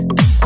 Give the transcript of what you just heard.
Bye.